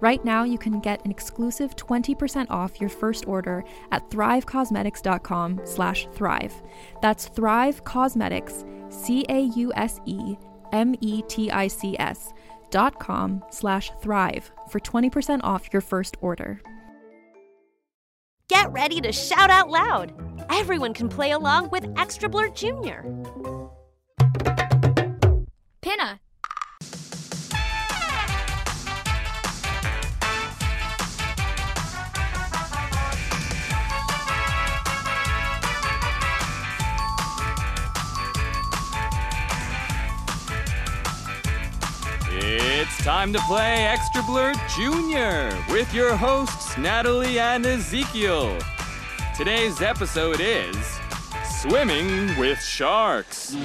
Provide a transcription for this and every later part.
Right now, you can get an exclusive 20% off your first order at thrivecausemetics.com slash thrive. That's Thrive Causemetics, C-A-U-S-E-M-E-T-I-C-S dot com slash thrive for 20% off your first order. Get ready to shout out loud. Everyone can play along with Extra Blur Jr. Pinna! Time to play Extra Blur Junior with your hosts Natalie and Ezekiel. Today's episode is Swimming with Sharks.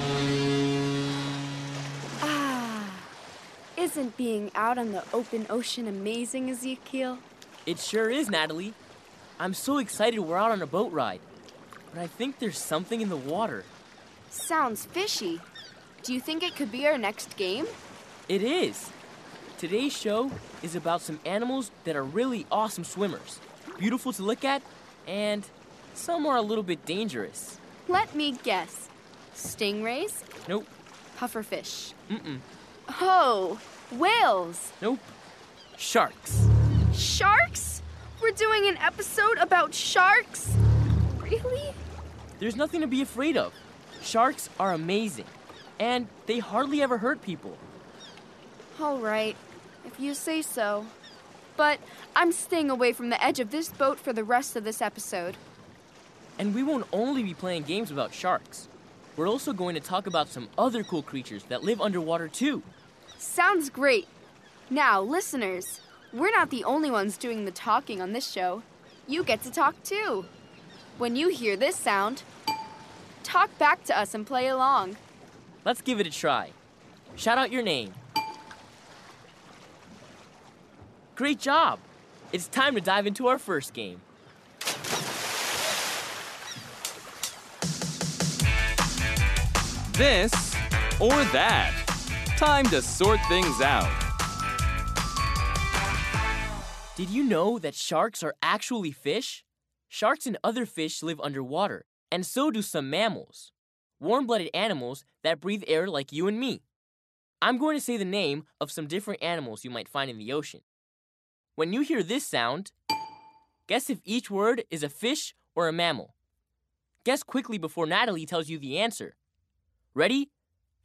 Ah, isn't being out on the open ocean amazing, Ezekiel? It sure is, Natalie. I'm so excited we're out on a boat ride. But I think there's something in the water. Sounds fishy. Do you think it could be our next game? It is. Today's show is about some animals that are really awesome swimmers, beautiful to look at, and some are a little bit dangerous. Let me guess. Stingrays? Nope, Pufferfish? mm-mm, Oh, whales! nope. Sharks. Sharks? We're doing an episode about sharks? Really? There's nothing to be afraid of. Sharks are amazing, and they hardly ever hurt people. All right, if you say so. But I'm staying away from the edge of this boat for the rest of this episode. And we won't only be playing games about sharks. We're also going to talk about some other cool creatures that live underwater too. Sounds great. Now, listeners, we're not the only ones doing the talking on this show. You get to talk too. When you hear this sound, talk back to us and play along. Let's give it a try. Shout out your name. Great job! It's time to dive into our first game. This or that. Time to sort things out. Did you know that sharks are actually fish? Sharks and other fish live underwater, and so do some mammals. Warm blooded animals that breathe air like you and me. I'm going to say the name of some different animals you might find in the ocean. When you hear this sound, guess if each word is a fish or a mammal. Guess quickly before Natalie tells you the answer. Ready?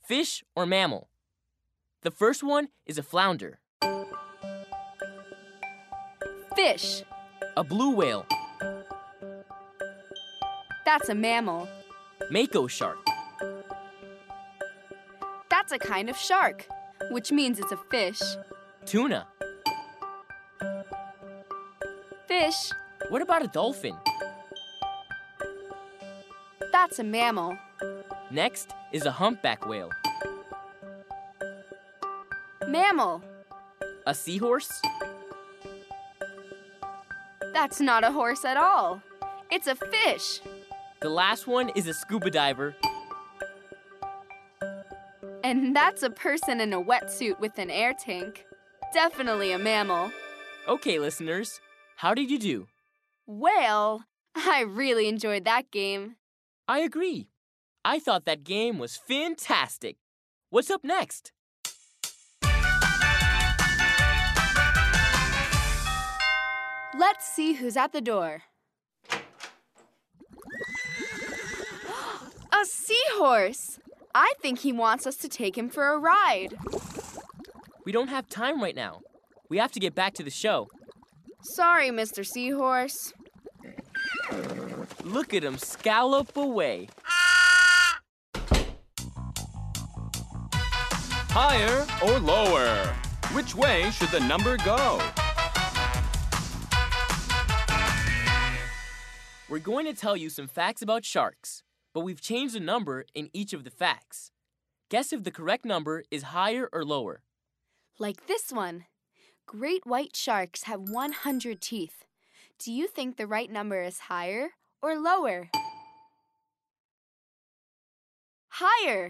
Fish or mammal? The first one is a flounder, Fish. a blue whale, That's a mammal. mako shark, That's a kind of shark, which means it's a fish. tuna. Fish. What about a dolphin? That's a mammal. Next is a humpback whale, Mammal. a seahorse, That's not a horse at all. It's a fish. the last one is a scuba diver, And that's a person in a wetsuit with an air tank. Definitely a mammal. Okay, listeners, how did you do? Well, I really enjoyed that game. I agree. I thought that game was fantastic. What's up next? Let's see who's at the door. A seahorse! I think he wants us to take him for a ride. We don't have time right now. We have to get back to the show. Sorry, Mr. Seahorse. Look at him scallop away. Higher or lower? Which way should the number go? We're going to tell you some facts about sharks, but we've changed the number in each of the facts. Guess if the correct number is higher or lower. Like this one. Great white sharks have 100 teeth. Do you think the right number is higher or lower? Higher!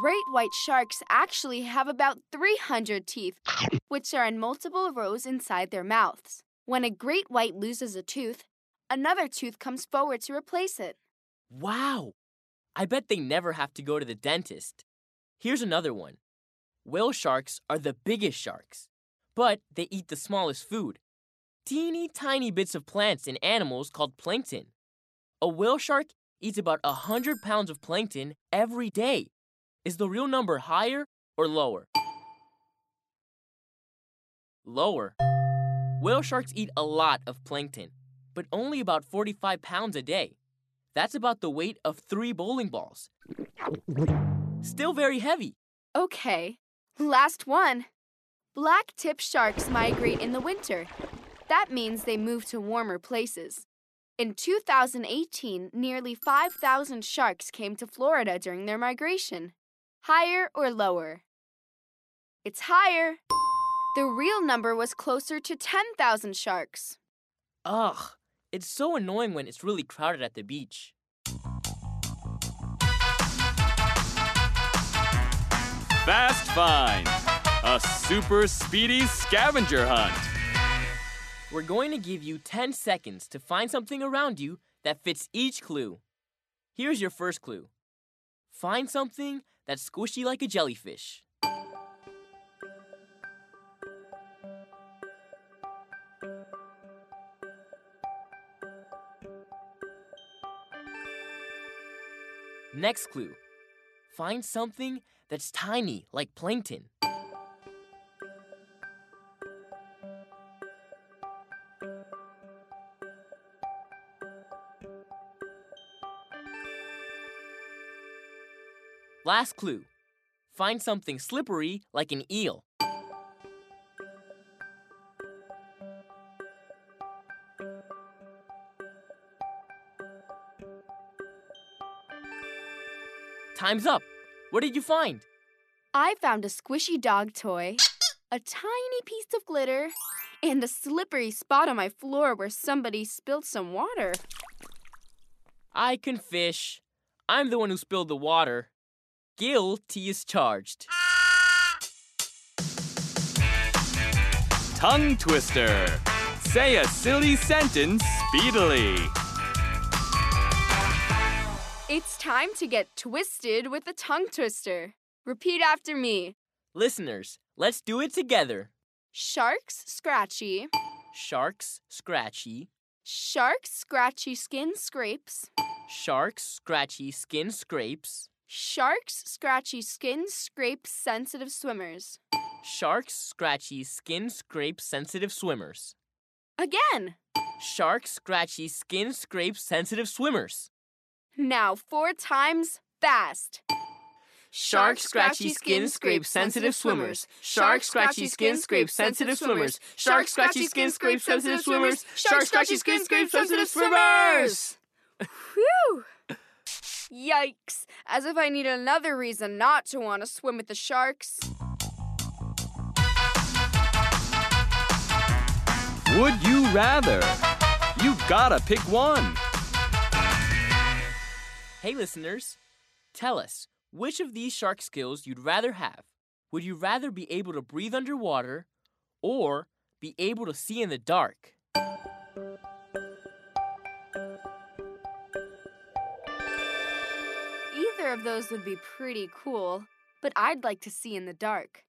Great white sharks actually have about 300 teeth, which are in multiple rows inside their mouths. When a great white loses a tooth, another tooth comes forward to replace it. Wow! I bet they never have to go to the dentist. Here's another one. Whale sharks are the biggest sharks, but they eat the smallest food teeny tiny bits of plants and animals called plankton. A whale shark eats about 100 pounds of plankton every day. Is the real number higher or lower? Lower. Whale sharks eat a lot of plankton, but only about 45 pounds a day. That's about the weight of three bowling balls. Still very heavy. Okay, last one. Black tip sharks migrate in the winter. That means they move to warmer places. In 2018, nearly 5,000 sharks came to Florida during their migration. Higher or lower? It's higher. The real number was closer to 10,000 sharks. Ugh, it's so annoying when it's really crowded at the beach. Fast Find, a super speedy scavenger hunt. We're going to give you 10 seconds to find something around you that fits each clue. Here's your first clue Find something that's squishy like a jellyfish. Next clue Find something that's tiny like plankton. Last clue. Find something slippery like an eel. Time's up. What did you find? I found a squishy dog toy, a tiny piece of glitter, and a slippery spot on my floor where somebody spilled some water. I can fish. I'm the one who spilled the water. Guilty is charged. Tongue twister. Say a silly sentence speedily. It's time to get twisted with a tongue twister. Repeat after me. Listeners, let's do it together. Sharks scratchy. Sharks scratchy. Sharks scratchy skin scrapes. Sharks scratchy skin scrapes. Sharks scratchy skin scrapes sensitive swimmers. Sharks scratchy skin scrape sensitive swimmers. Again. Sharks scratchy skin scrape sensitive swimmers. Now four times fast. Shark scratchy skin scrape sensitive swimmers. Shark scratchy skin scrape sensitive swimmers. Shark scratchy skin scrape sensitive swimmers. Shark scratchy skin scrape sensitive swimmers. Whew! Yikes! As if I need another reason not to want to swim with the sharks. Would you rather? You gotta pick one. Hey, listeners, tell us which of these shark skills you'd rather have. Would you rather be able to breathe underwater or be able to see in the dark. Either of those would be pretty cool, but I'd like to see in the dark.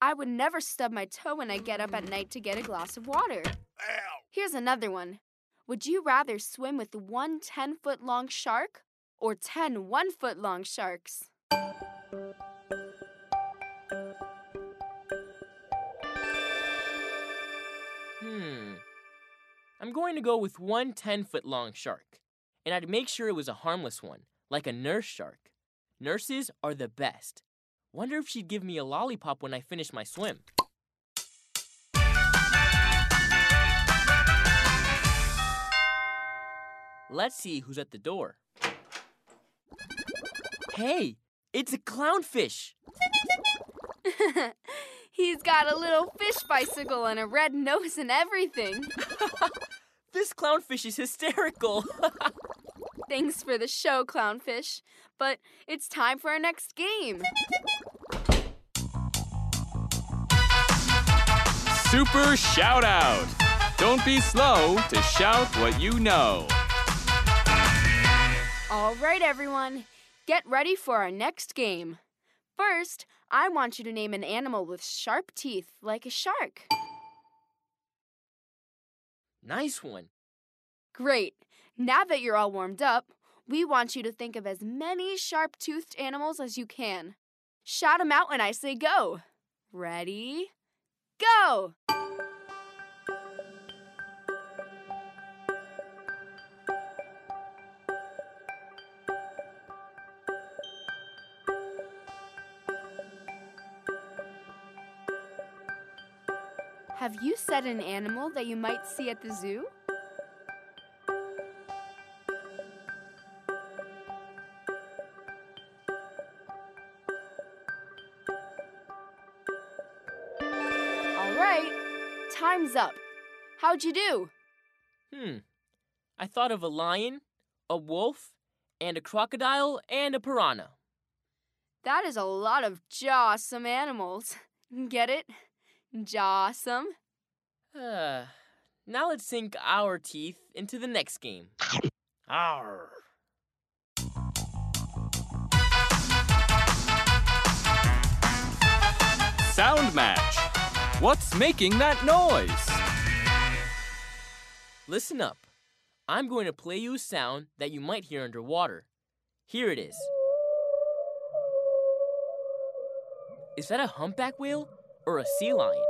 I would never stub my toe when I get up at night to get a glass of water. Ow. Here's another one. Would you rather swim with one 10 foot long shark or 10 one foot long sharks? Hmm. I'm going to go with one 10 foot long shark. And I'd make sure it was a harmless one, like a nurse shark. Nurses are the best. Wonder if she'd give me a lollipop when I finish my swim. Let's see who's at the door. Hey, it's a clownfish! He's got a little fish bicycle and a red nose and everything. This clownfish is hysterical! Thanks for the show, Clownfish. But it's time for our next game. Super shout out. Don't be slow to shout what you know. All right, everyone, get ready for our next game. First, I want you to name an animal with sharp teeth like a shark. nice one. Great. Now that you're all warmed up, we want you to think of as many sharp toothed animals as you can. Shout them out when I say go. Ready? Go! Have you said an animal that you might see at the zoo? Time's up. How'd you do? Hmm. I thought of a lion, a wolf, and a crocodile, and a piranha. That is a lot of jawsome animals. Get it? Jawsome. Uh, now let's sink our teeth into the next game. Arr. Sound match. What's making that noise? Listen up. I'm going to play you a sound that you might hear underwater. Here it is. Is that a humpback whale or a sea lion?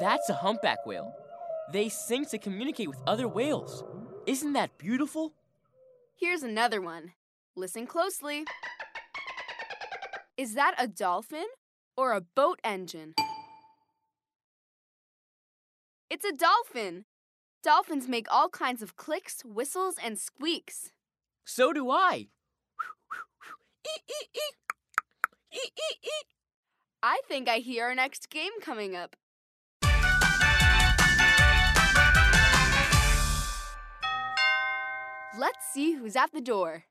That's a humpback whale. They sing to communicate with other whales. Isn't that beautiful? Here's another one. Listen closely. Is that a dolphin or a boat engine? It's a dolphin. Dolphins make all kinds of clicks, whistles, and squeaks. So do I. I think I hear our next game coming up. Let's see who's at the door.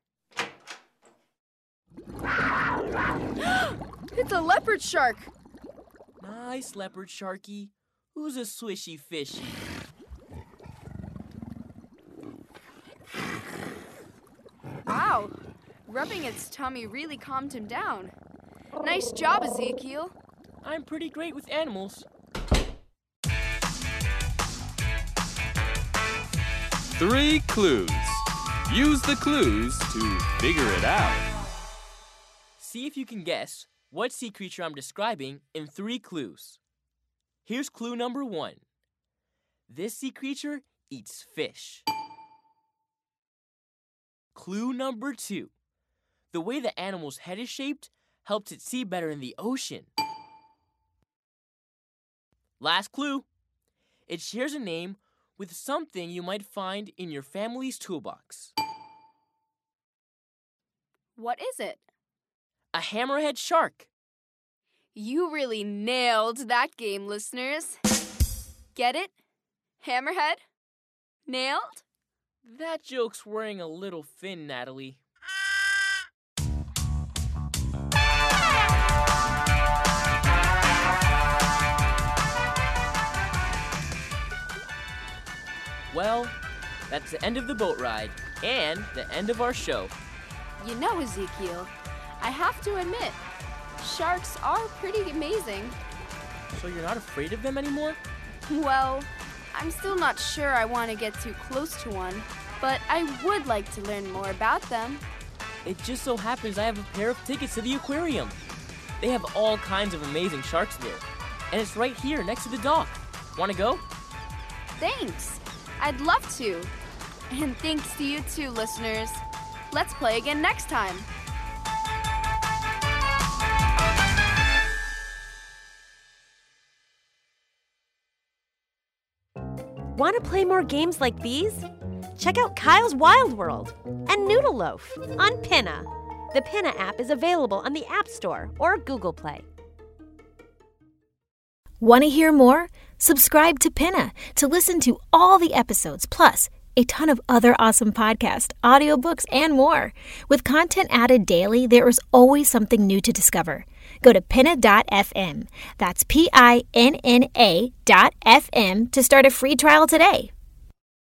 it's a leopard shark. Nice leopard sharky. Who's a swishy fishy? Wow, rubbing its tummy really calmed him down. Nice job, Ezekiel. I'm pretty great with animals. Three clues. Use the clues to figure it out. See if you can guess what sea creature I'm describing in three clues. Here's clue number one this sea creature eats fish. Clue number two the way the animal's head is shaped helps it see better in the ocean. Last clue it shares a name with something you might find in your family's toolbox. What is it? a hammerhead shark. You really nailed that game, listeners. Get it? Hammerhead? Nailed? That joke's wearing a little thin, Natalie. Well, that's the end of the boat ride and the end of our show. You know, Ezekiel, I have to admit, sharks are pretty amazing. So you're not afraid of them anymore? Well, I'm still not sure I want to get too close to one, but I would like to learn more about them. It just so happens I have a pair of tickets to the aquarium. They have all kinds of amazing sharks there, and it's right here next to the dock. Want to go? Thanks. I'd love to. And thanks to you too, listeners. Let's play again next time. Want to play more games like these? Check out Kyle's Wild World and Noodle Loaf on Pinna. The Pinna app is available on the App Store or Google Play. Want to hear more? Subscribe to Pinna to listen to all the episodes, plus a ton of other awesome podcasts, audiobooks, and more. With content added daily, there is always something new to discover. Go to pinna.fm. That's P I N N A dot FM to start a free trial today.